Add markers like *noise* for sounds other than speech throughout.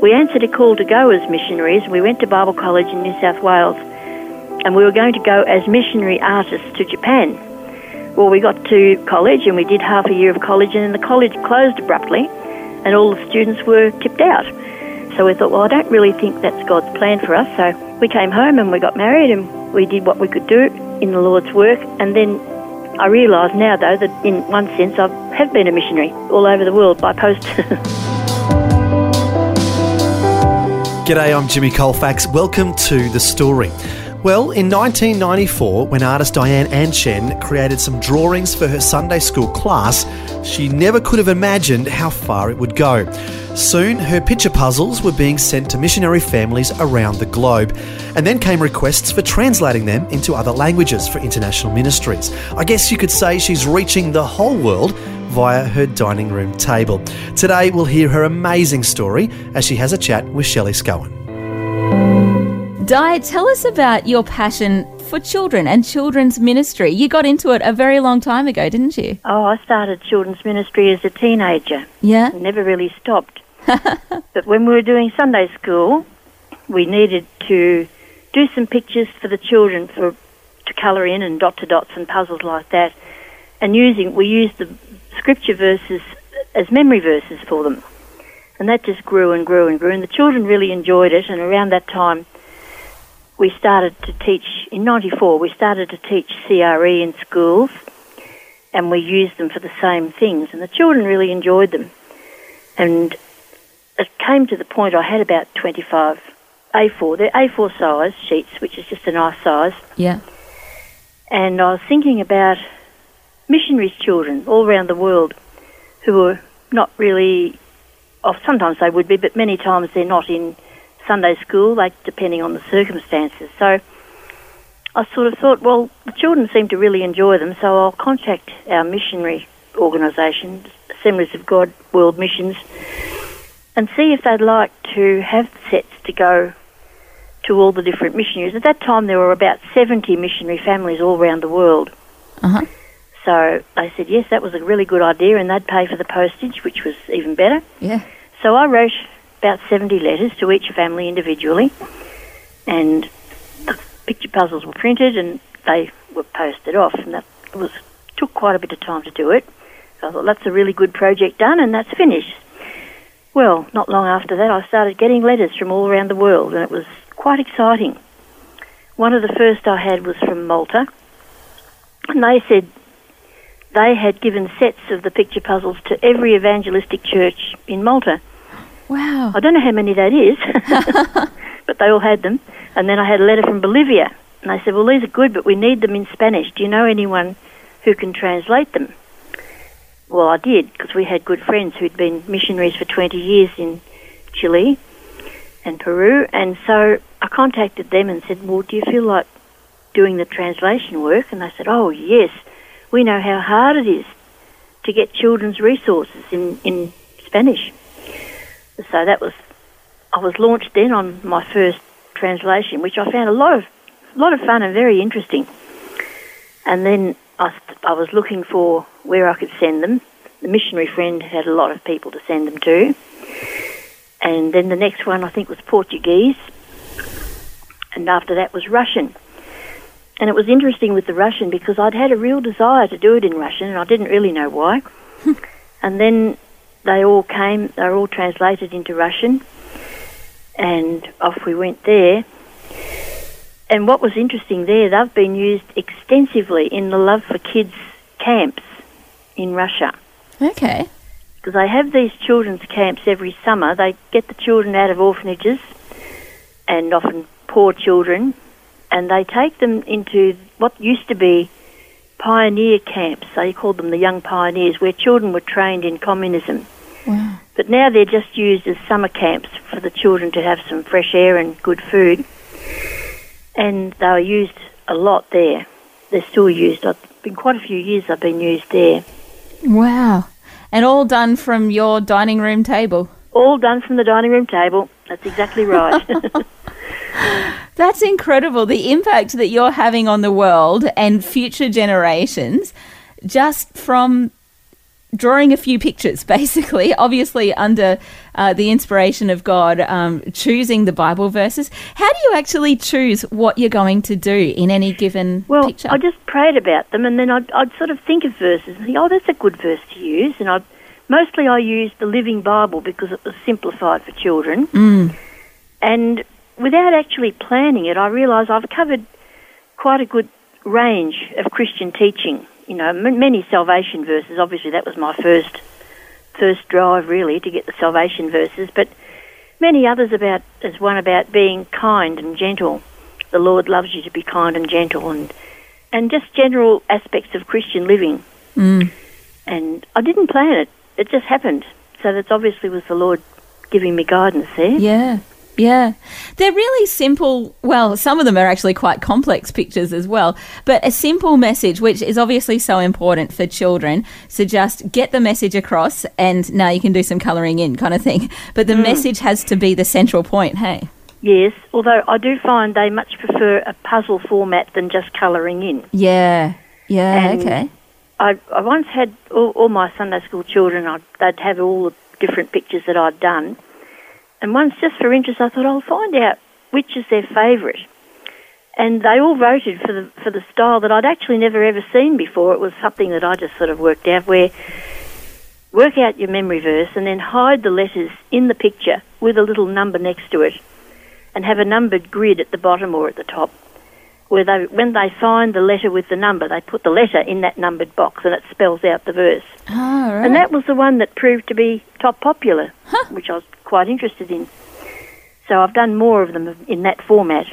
We answered a call to go as missionaries. We went to Bible College in New South Wales and we were going to go as missionary artists to Japan. Well, we got to college and we did half a year of college, and then the college closed abruptly, and all the students were tipped out. So we thought, well, I don't really think that's God's plan for us. So we came home and we got married and we did what we could do in the Lord's work. And then I realise now, though, that in one sense I have been a missionary all over the world by post. *laughs* G'day, I'm Jimmy Colfax. Welcome to The Story. Well, in 1994, when artist Diane Anchen created some drawings for her Sunday school class, she never could have imagined how far it would go. Soon, her picture puzzles were being sent to missionary families around the globe, and then came requests for translating them into other languages for international ministries. I guess you could say she's reaching the whole world via her dining room table. Today, we'll hear her amazing story as she has a chat with Shelley Scowen. Di, tell us about your passion for children and children's ministry. You got into it a very long time ago, didn't you? oh, I started children's ministry as a teenager. Yeah. Never really stopped. *laughs* but when we were doing Sunday school, we needed to do some pictures for the children for to colour in and dot to dots and puzzles like that. And using we used the scripture verses as memory verses for them. And that just grew and grew and grew and the children really enjoyed it and around that time we started to teach in 94 we started to teach CRE in schools and we used them for the same things and the children really enjoyed them. And it came to the point I had about 25 A4. They're A4 size sheets, which is just a nice size. Yeah. And I was thinking about missionaries' children all around the world who were not really, oh, sometimes they would be, but many times they're not in Sunday school, like depending on the circumstances. So I sort of thought, well, the children seem to really enjoy them, so I'll contact our missionary organisation, Assemblies of God World Missions, and see if they'd like to have sets to go to all the different missionaries. At that time, there were about 70 missionary families all around the world. Uh-huh. So they said, yes, that was a really good idea, and they'd pay for the postage, which was even better. Yeah. So I wrote about 70 letters to each family individually, and the picture puzzles were printed and they were posted off, and that was took quite a bit of time to do it. So I thought that's a really good project done, and that's finished. Well, not long after that, I started getting letters from all around the world, and it was quite exciting. One of the first I had was from Malta, and they said they had given sets of the picture puzzles to every evangelistic church in Malta. Wow. I don't know how many that is, *laughs* but they all had them. And then I had a letter from Bolivia, and they said, "Well, these are good, but we need them in Spanish. Do you know anyone who can translate them?" Well, I did because we had good friends who'd been missionaries for 20 years in Chile and Peru, and so I contacted them and said, "Well, do you feel like doing the translation work?" And they said, "Oh, yes. We know how hard it is to get children's resources in in Spanish." So that was, I was launched then on my first translation, which I found a lot of, lot of fun and very interesting. And then I, I was looking for where I could send them. The missionary friend had a lot of people to send them to. And then the next one I think was Portuguese. And after that was Russian. And it was interesting with the Russian because I'd had a real desire to do it in Russian and I didn't really know why. *laughs* and then they all came, they were all translated into Russian, and off we went there. And what was interesting there, they've been used extensively in the Love for Kids camps in Russia. Okay. Because they have these children's camps every summer. They get the children out of orphanages and often poor children, and they take them into what used to be pioneer camps. They called them the Young Pioneers, where children were trained in communism. Wow. But now they're just used as summer camps for the children to have some fresh air and good food. and they were used a lot there. They're still used. I've been quite a few years. I've been used there. Wow. And all done from your dining room table. All done from the dining room table. That's exactly right. *laughs* *laughs* That's incredible. The impact that you're having on the world and future generations just from drawing a few pictures, *laughs* basically, obviously under uh, the inspiration of God, um, choosing the Bible verses. How do you actually choose what you're going to do in any given well, picture? I just prayed about them, and then I'd, I'd sort of think of verses and think, oh, that's a good verse to use. And I mostly I used the Living Bible because it was simplified for children. Mm. And without actually planning it, I realised I've covered quite a good range of Christian teaching. You know, m- many salvation verses. Obviously, that was my first first drive, really, to get the salvation verses. But many others about as one about being kind and gentle. The Lord loves you to be kind and gentle, and and just general aspects of Christian living. Mm. And I didn't plan it; it just happened. So that's obviously was the Lord giving me guidance there. Yeah. Yeah. They're really simple. Well, some of them are actually quite complex pictures as well, but a simple message, which is obviously so important for children. So just get the message across, and now you can do some colouring in kind of thing. *laughs* But the mm. message has to be the central point, hey? Yes, although I do find they much prefer a puzzle format than just colouring in. Yeah. Yeah. And- okay. I, I once had all, all my Sunday school children, I'd, they'd have all the different pictures that I'd done. And once, just for interest, I thought I'll find out which is their favourite. And they all voted for the for the style that I'd actually never ever seen before. It was something that I just sort of worked out where work out your memory verse and then hide the letters in the picture with a little number next to it and have a numbered grid at the bottom or at the top where they when they find the letter with the number they put the letter in that numbered box and it spells out the verse. Oh, right. And that was the one that proved to be top popular, which I was quite interested in. So I've done more of them in that format.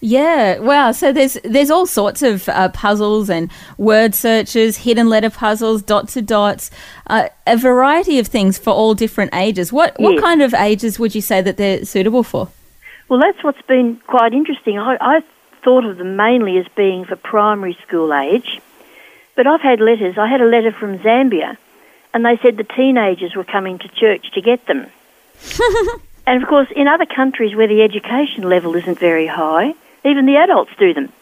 Yeah, wow. So there's there's all sorts of uh, puzzles and word searches, hidden letter puzzles, dot to dots, uh, a variety of things for all different ages. What what kind of ages would you say that they're suitable for? Well, that's what's been quite interesting. I, I thought of them mainly as being for primary school age, but I've had letters. I had a letter from Zambia, and they said the teenagers were coming to church to get them. *laughs* and of course, in other countries where the education level isn't very high, even the adults do them.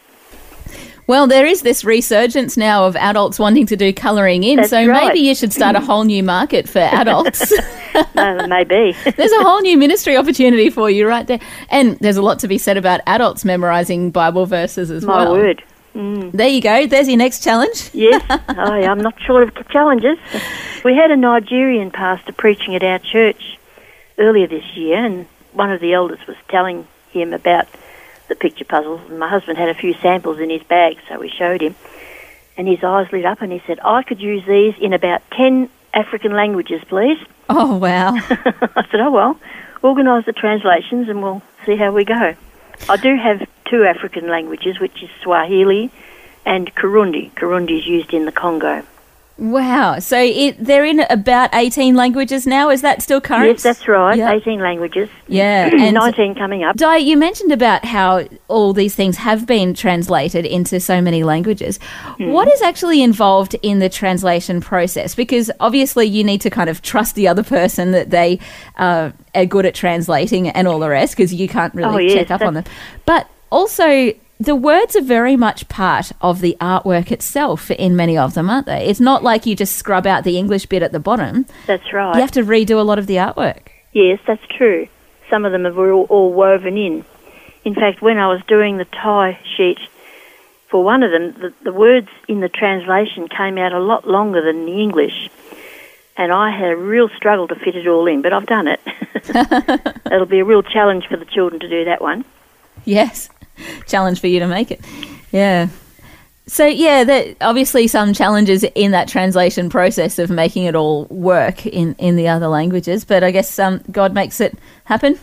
Well, there is this resurgence now of adults wanting to do colouring in, That's so right. maybe you should start a whole new market for *laughs* adults. *laughs* No, maybe. there's a whole new ministry opportunity for you right there. And there's a lot to be said about adults memorising Bible verses as My well. word. Mm. Mm. There you go. There's your next challenge. Yes, I, I'm not short of challenges. We had a Nigerian pastor preaching at our church earlier this year, and one of the elders was telling him about the picture puzzles. And my husband had a few samples in his bag, so we showed him. And his eyes lit up, and he said, I could use these in about 10 African languages, please. *laughs* Oh, wow. *laughs* I said, oh, well, organise the translations and we'll see how we go. I do have two African languages, which is Swahili and Kirundi. Kirundi is used in the Congo. Wow. So it, they're in about 18 languages now. Is that still current? Yes, that's right. Yeah. 18 languages. Yeah. *clears throat* And 19 coming up. Di, you mentioned about how all these things have been translated into so many languages. Hmm. What is actually involved in the translation process? Because obviously you need to kind of trust the other person that they uh, are good at translating and all the rest, because you can't really Oh, yes, check up on them. But also, the words are very much part of the artwork itself in many of them, aren't they? It's not like you just scrub out the English bit at the bottom. That's right. You have to redo a lot of the artwork. Yes, that's true. Some of them are all, all woven in. In fact, when I was doing the tie sheet for one of them, the, the words in the translation came out a lot longer than the English. And I had a real struggle to fit it all in, but I've done it. *laughs* *laughs* It'll be a real challenge for the children to do that one. Yes. *laughs* Challenge for you to make it. Yeah. So yeah, there obviously some challenges in that translation process of making it all work in, in the other languages, but I guess um, God makes it happen.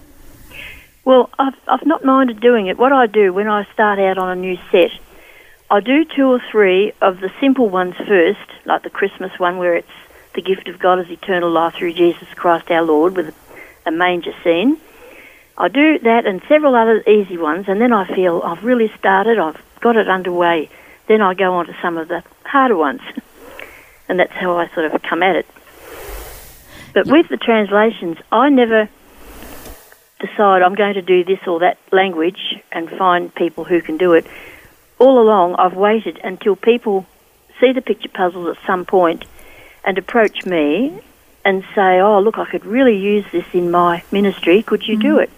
Well, I've, I've not minded doing it. What I do when I start out on a new set, I do two or three of the simple ones first, like the Christmas one where it's the gift of God is eternal life through Jesus Christ our Lord with a manger scene. I do that and several other easy ones, and then I feel I've really started, I've got it underway. Then I go on to some of the harder ones, *laughs* and that's how I sort of come at it. But with the translations, I never decide I'm going to do this or that language and find people who can do it. All along, I've waited until people see the picture puzzles at some point and approach me and say, "Oh, look, I could really use this in my ministry. Could you do mm. it?"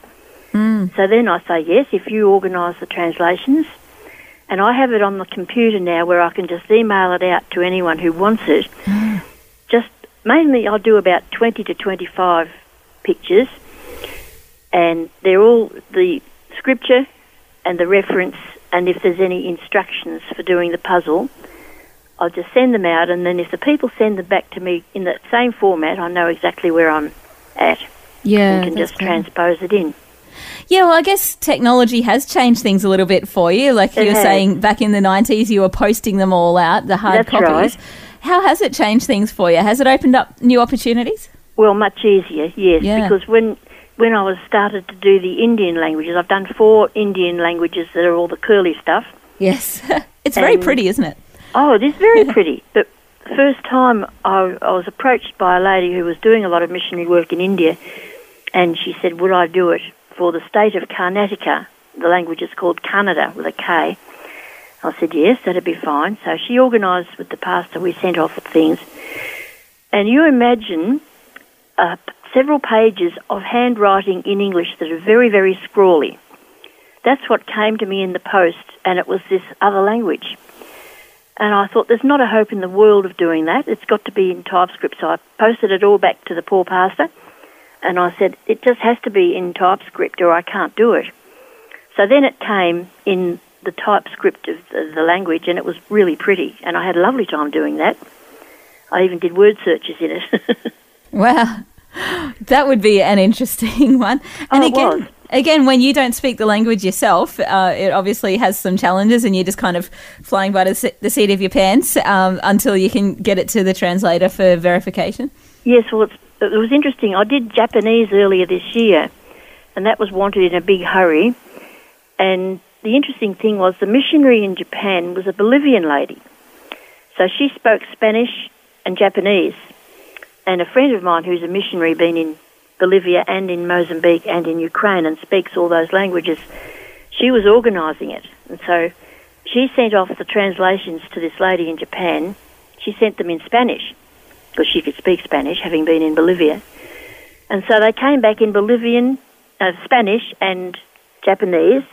Mm. So then I say, "Yes, if you organise the translations." And I have it on the computer now where I can just email it out to anyone who wants it. Just mainly, I'll do about 20 to 25 pictures, and they're all the scripture and the reference, and if there's any instructions for doing the puzzle, I'll just send them out, and then if the people send them back to me in that same format, I know exactly where I'm at Yeah. and can just good. transpose it in. Yeah, well, I guess technology has changed things a little bit for you. Like you were has. saying, back in the 90s, you were posting them all out, the hard That's copies. right. How has it changed things for you? Has it opened up new opportunities? Well, much easier, yes, Yeah. because when when I was started to do the Indian languages, I've done four Indian languages that are all the curly stuff. Yes. *laughs* it's very pretty, isn't it? Oh, it is very *laughs* pretty. But the first time I, I was approached by a lady who was doing a lot of missionary work in India, and she said, Would I do it for the state of Karnataka? The language is called Kannada with a K. I said, Yes, that'd be fine. So she organised with the pastor, we sent off things. And you imagine uh, several pages of handwriting in English that are very, very scrawly. That's what came to me in the post, and it was this other language. And I thought, there's not a hope in the world of doing that. It's got to be in typescript. So I posted it all back to the poor pastor, and I said, it just has to be in typescript or I can't do it. So then it came in the typescript of the, language, and it was really pretty. And I had a lovely time doing that. I even did word searches in it. *laughs* Wow. That would be an interesting *laughs* one. And Oh, it again, was. again, when you don't speak the language yourself, uh, it obviously has some challenges, and you're just kind of flying by the, the seat of your pants um, until you can get it to the translator for verification. Yes, well, it's, it was interesting. I did Japanese earlier this year, and that was wanted in a big hurry. And the interesting thing was the missionary in Japan was a Bolivian lady. So she spoke Spanish and Japanese. And a friend of mine who's a missionary, been in Bolivia and in Mozambique and in Ukraine and speaks all those languages, she was organising it. And so she sent off the translations to this lady in Japan. She sent them in Spanish because she could speak Spanish, having been in Bolivia. And so they came back in Bolivian, uh, Spanish, and Japanese.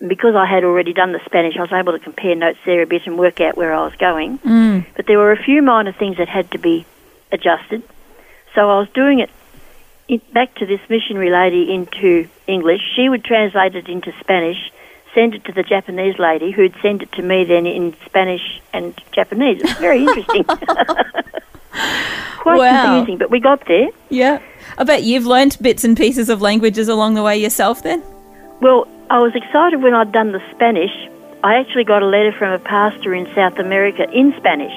And because I had already done the Spanish, I was able to compare notes there a bit and work out where I was going. Mm. But there were a few minor things that had to be adjusted. So I was doing it in, back to this missionary lady into English. She would translate it into Spanish, send it to the Japanese lady, who'd send it to me then in Spanish and Japanese. It's very *laughs* interesting. *laughs* Quite Wow. confusing, but we got there. Yeah. I bet you've learnt bits and pieces of languages along the way yourself then. Well, I was excited when I'd done the Spanish. I actually got a letter from a pastor in South America in Spanish.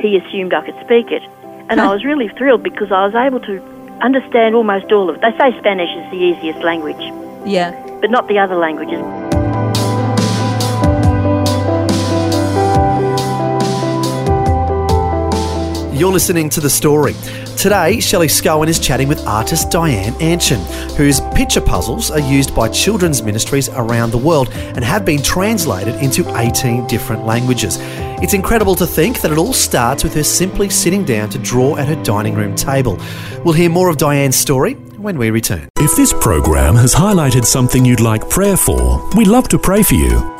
He assumed I could speak it. And I was really thrilled because I was able to understand almost all of it. They say Spanish is the easiest language, Yeah. but not the other languages. You're listening to The Story. Today, Shelley Scowen is chatting with artist Diane Anchen, whose picture puzzles are used by children's ministries around the world and have been translated into 18 different languages. It's incredible to think that it all starts with her simply sitting down to draw at her dining room table. We'll hear more of Diane's story when we return. If this program has highlighted something you'd like prayer for, we'd love to pray for you.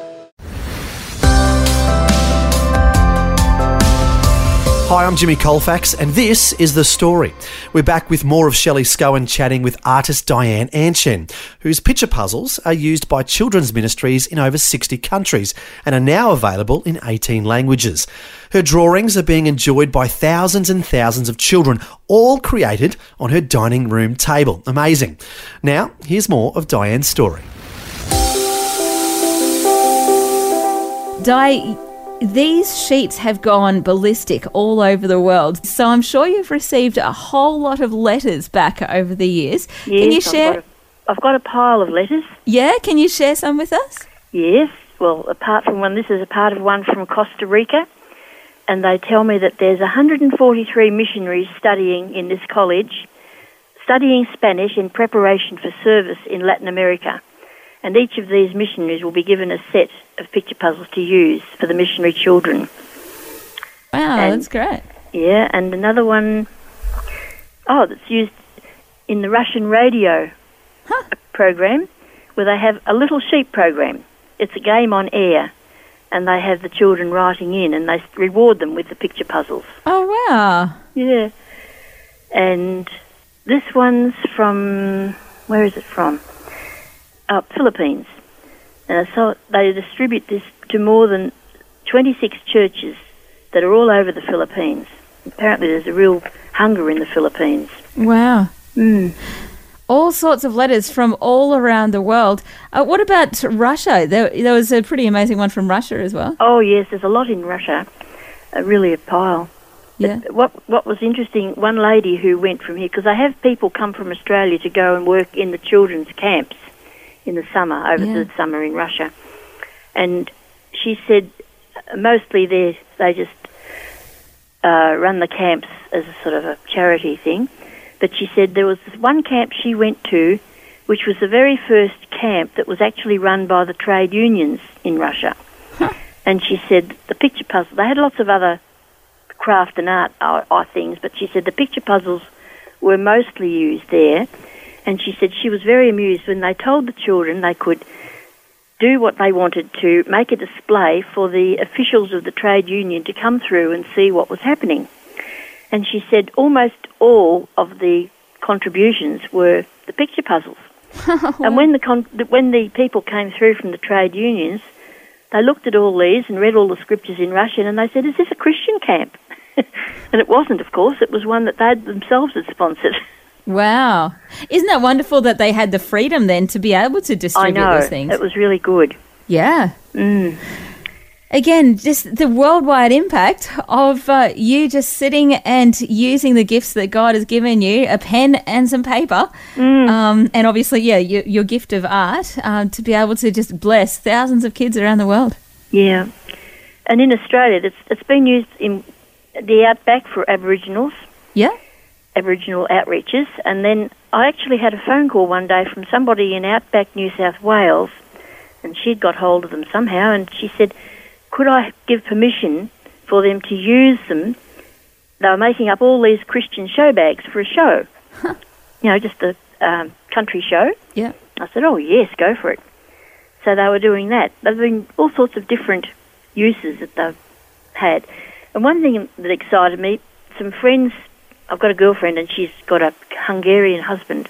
Hi, I'm Jimmy Colfax, and this is The Story. We're back with more of Shelley Scowen chatting with artist Diane Anchen, whose picture puzzles are used by children's ministries in over 60 countries and are now available in 18 languages. Her drawings are being enjoyed by thousands and thousands of children, all created on her dining room table. Amazing. Now, here's more of Diane's story. Di, these sheets have gone ballistic all over the world. So I'm sure you've received a whole lot of letters back over the years. Yes, Can you I've share? got a- I've got a pile of letters. Yeah, can you share some with us? Yes. Well, apart from one, this is a part of one from Costa Rica, and they tell me that there's 143 missionaries studying in this college, studying Spanish in preparation for service in Latin America. And each of these missionaries will be given a set of picture puzzles to use for the missionary children. Wow, And- that's great. Yeah, and another one, oh, that's used in the Russian radio program, where they have a little sheep program. It's a game on air, and they have the children writing in, and they reward them with the picture puzzles. Oh, wow. Yeah, and this one's from where is it from? Uh, Philippines, and so they distribute this to more than 26 churches that are all over the Philippines. Apparently, there's a real hunger in the Philippines. Wow. Mm. All sorts of letters from all around the world. Uh, what about Russia? There, there was a pretty amazing one from Russia as well. Oh yes, there's a lot in Russia, uh, really a pile. Yeah. What what was interesting, one lady who went from here because I have people come from Australia to go and work in the children's camps in the summer over Yeah. the summer in Russia, and she said mostly they they just uh, run the camps as a sort of a charity thing, but she said there was this one camp she went to, which was the very first camp that was actually run by the trade unions in Russia, and she said the picture puzzle they had lots of other craft and art uh, uh, things, but she said the picture puzzles were mostly used there. And she said she was very amused when they told the children they could do what they wanted to make a display for the officials of the trade union to come through and see what was happening. And she said almost all of the contributions were the picture puzzles. *laughs* and when the con- when the people came through from the trade unions, they looked at all these and read all the scriptures in Russian, and they said, "Is this a Christian camp?" *laughs* and it wasn't, of course. It was one that they themselves had sponsored. *laughs* Wow. Isn't that wonderful that they had the freedom then to be able to I distribute know these things? it was really good. yeah. Mm. Again, just the worldwide impact of uh, you just sitting and using the gifts that God has given you a pen and some paper. Mm. Um, and obviously, yeah, your, your gift of art uh, to be able to just bless thousands of kids around the world. Yeah, and in Australia, it's it's been used in the outback for Aboriginals, Yeah. Aboriginal outreaches, and then I actually had a phone call one day from somebody in outback New South Wales, and she'd got hold of them somehow, and she said, "Could I give permission for them to use them?" They were making up all these Christian show bags for a show, you know, just a um, country show. Yeah. I said, "Oh yes, go for it." So they were doing that. There've been all sorts of different uses that they've had. And one thing that excited me, some friends. I've got a girlfriend, and she's got a Hungarian husband,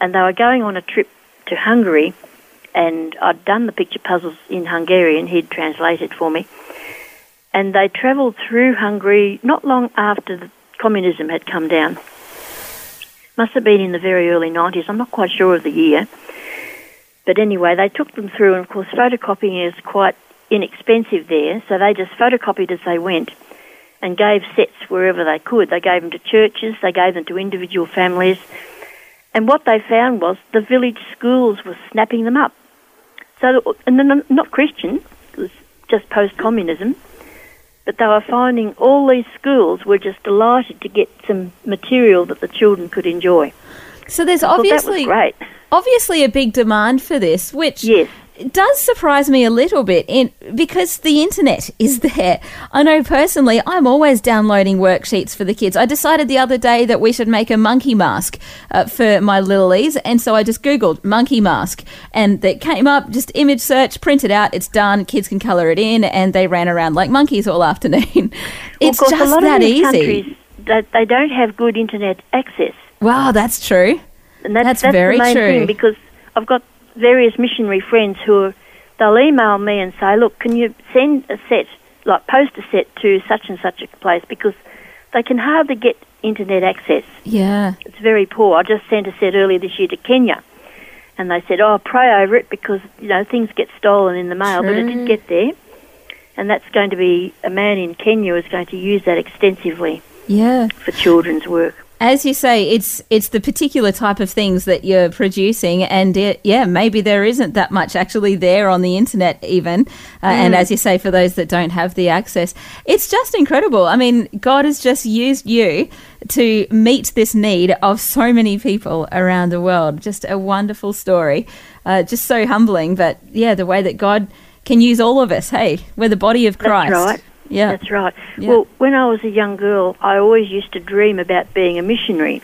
and they were going on a trip to Hungary, and I'd done the picture puzzles in Hungarian. He'd translated for me, and they travelled through Hungary not long after communism had come down. Must have been in the very early 90s. I'm not quite sure of the year. But anyway, they took them through, and of course, photocopying is quite inexpensive there, so they just photocopied as they went and gave sets wherever they could. They gave them to churches, they gave them to individual families, and what they found was the village schools were snapping them up. So, and not Christian, it was just post communism, but they were finding all these schools were just delighted to get some material that the children could enjoy. So there's I thought that was obviously great. obviously a big demand for this, which Yes. Does surprise me a little bit in because the internet is *laughs* there. I know personally, I'm always downloading worksheets for the kids. I decided the other day that we should make a monkey mask uh, for my littlies, and so I just googled monkey mask, and it came up. Just image search, print it out, it's done. Kids can color it in, and they ran around like monkeys all *laughs* afternoon. It's of course, a just lot that of these easy. countries, they, they don't have good internet access. Wow, that's true. And that's, That's that's, very the main true. thing because I've got various missionary friends who are, they'll email me and say, look, can you send a set, like post a set to such and such a place because they can hardly get internet access. Yeah. It's very poor. I just sent a set earlier this year to Kenya. And they said, oh, pray over it because, you know, things get stolen in the mail, but it True. did get there. and that's going to be a man in Kenya is going to use that extensively Yeah. for children's work. As you say, it's it's the particular type of things that you're producing, and it, yeah, maybe there isn't that much actually there on the internet, even. Uh, And as you say, for those that don't have the access, it's just incredible. I mean, God has just used you to meet this need of so many people around the world. Just a wonderful story, uh, just so humbling. But yeah, the way that God can use all of us. Hey, we're the body of That's Christ. right. Yeah. That's right. Yeah. Well, when I was a young girl, I always used to dream about being a missionary.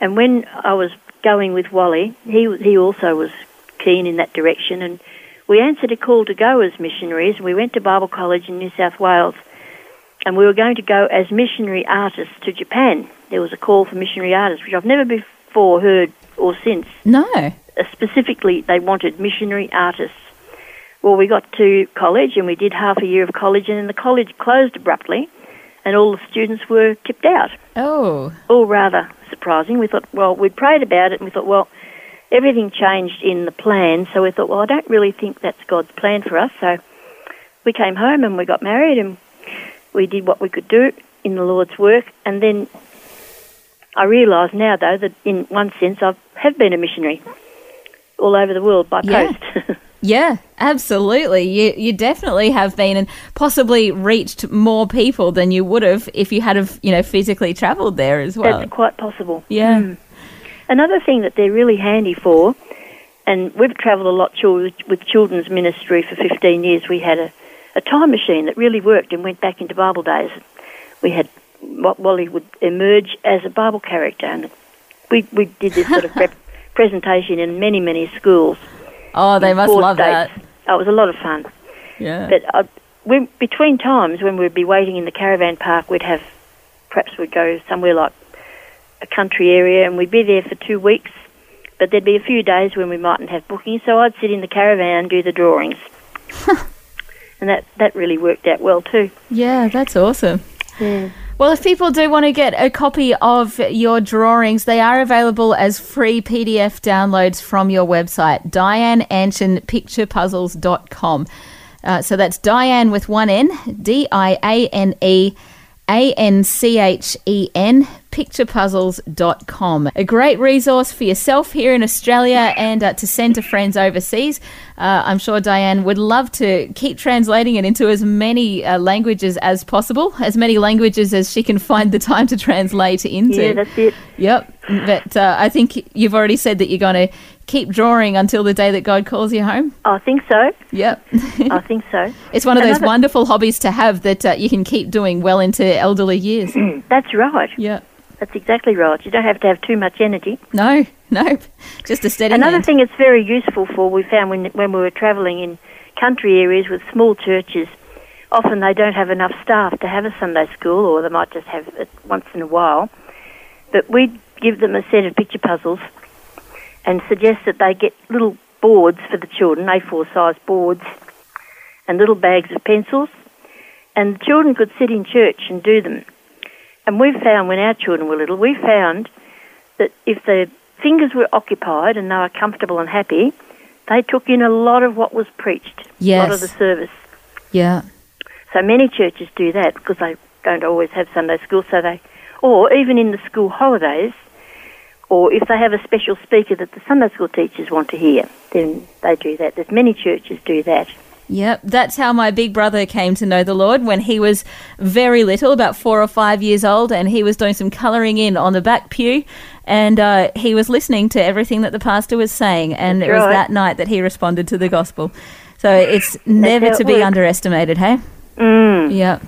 And when I was going with Wally, he he also was keen in that direction, and we answered a call to go as missionaries. We went to Bible College in New South Wales, and we were going to go as missionary artists to Japan. There was a call for missionary artists, which I've never before heard or since. No. Uh, specifically, they wanted missionary artists. Well, we got to college and we did half a year of college, and then the college closed abruptly, and all the students were kicked out. Oh. All rather surprising. We thought, well, we prayed about it, and we thought, well, everything changed in the plan, so we thought, well, I don't really think that's God's plan for us. So we came home and we got married, and we did what we could do in the Lord's work, and then I realise now, though, that in one sense I have been a missionary all over the world by Yeah. post. *laughs* Yeah, absolutely. You you definitely have been and possibly reached more people than you would have if you had have, you know, physically travelled there as well. That's quite possible. Yeah. Mm. Another thing that they're really handy for, and we've travelled a lot with children's ministry for 15 years. We had a, a time machine that really worked and went back into Bible days. We had what Wally would emerge as a Bible character, and we we did this sort of *laughs* rep- presentation in many many schools. Oh, they must love that. states. Oh, it was a lot of fun. Yeah. But uh, we, between times when we'd be waiting in the caravan park, we'd have perhaps we'd go somewhere like a country area, and we'd be there for two weeks. But there'd be a few days when we mightn't have bookings, so I'd sit in the caravan and do the drawings, *laughs* and that that really worked out well too. yeah, that's awesome. Yeah. Well, if people do want to get a copy of your drawings, they are available as free PDF downloads from your website, dianeanchenpicturepuzzles.com. Uh, so that's Diane with one N, D I A N E A N C H E N, picturepuzzles.com. A great resource for yourself here in Australia and uh, to send to friends overseas. Uh, I'm sure Diane would love to keep translating it into as many uh, languages as possible, as many languages as she can find the time to translate into. Yeah, that's it. Yep. But uh, I think you've already said that you're going to keep drawing until the day that God calls you home. I think so. Yep. I think so. *laughs* it's one of those Another- wonderful hobbies to have that uh, you can keep doing well into elderly years. *clears throat* That's right. yeah. That's exactly right. You don't have to have too much energy. No, *laughs* no. Just a steady Another hand. thing it's very useful for, we found when, when we were travelling in country areas with small churches, often they don't have enough staff to have a Sunday school, or they might just have it once in a while. But we'd give them a set of picture puzzles and suggest that they get little boards for the children, A4 size boards, and little bags of pencils, and the children could sit in church and do them. And we found when our children were little, we found that if their fingers were occupied and they were comfortable and happy, they took in a lot of what was preached, a lot of the Yes. service. Yeah. So many churches do that because they don't always have Sunday school, so they, or even in the school holidays, or if they have a special speaker that the Sunday school teachers want to hear, then they do that. There's many churches do that. Yep, that's how my big brother came to know the Lord when he was very little, about four or five years old, and he was doing some colouring in on the back pew, and uh, he was listening to everything that the pastor was saying, and That's it was right. that night that he responded to the gospel. So it's never it to be works. underestimated, hey? Mm. Yeah.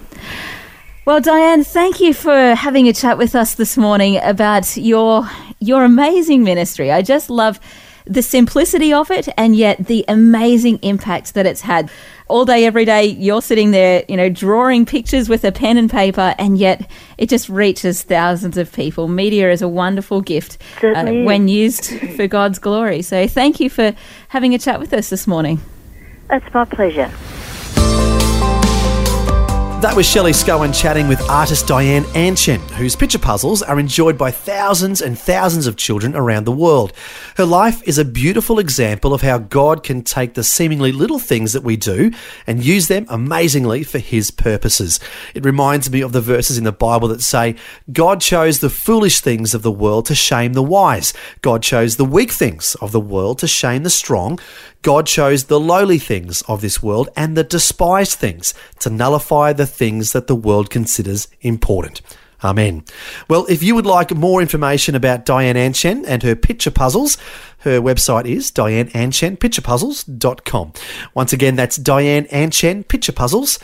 Well, Diane, thank you for having a chat with us this morning about your your amazing ministry. I just love the simplicity of it and yet the amazing impact that it's had. All day every day you're sitting there, you know, drawing pictures with a pen and paper and yet it just reaches thousands of people. Media is a wonderful gift uh, when used for God's glory. So thank you for having a chat with us this morning. That's my pleasure. That was Shelley Scowen chatting with artist Diane Anchen, whose picture puzzles are enjoyed by thousands and thousands of children around the world. Her life is a beautiful example of how God can take the seemingly little things that we do and use them amazingly for His purposes. It reminds me of the verses in the Bible that say, God chose the foolish things of the world to shame the wise. God chose the weak things of the world to shame the strong. God chose the lowly things of this world and the despised things to nullify the things that the world considers important. Amen. Well, if you would like more information about Diane Anchen and her picture puzzles, her website is dianeanchenpicturepuzzles.com. Once again, that's Diane Anchen Picture Puzzles.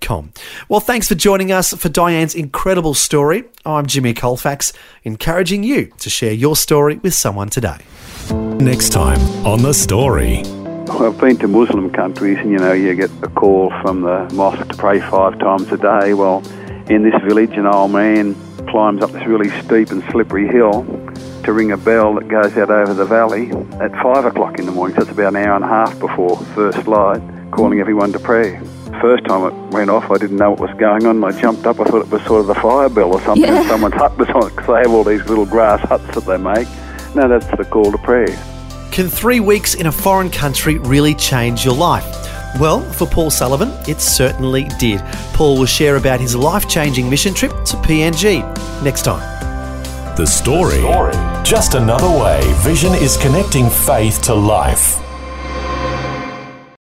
Com. Well, thanks for joining us for Diane's incredible story. I'm Jimmy Colfax, encouraging you to share your story with someone today. Next time on The Story. I've been to Muslim countries, and you know, you get a call from the mosque to pray five times a day. Well, in this village, an old man climbs up this really steep and slippery hill to ring a bell that goes out over the valley at five o'clock in the morning. So it's about an hour and a half before first light, calling everyone to prayer. First time it went off, I didn't know what was going on. I jumped up. I thought it was sort of the fire bell or something. Yeah. Someone's hut was on it because they have all these little grass huts that they make. No, that's the call to prayer. Can three weeks in a foreign country really change your life? Well, for Paul Sullivan, it certainly did. Paul will share about his life changing mission trip to PNG next time. The Story. Just another way Vision is connecting faith to life.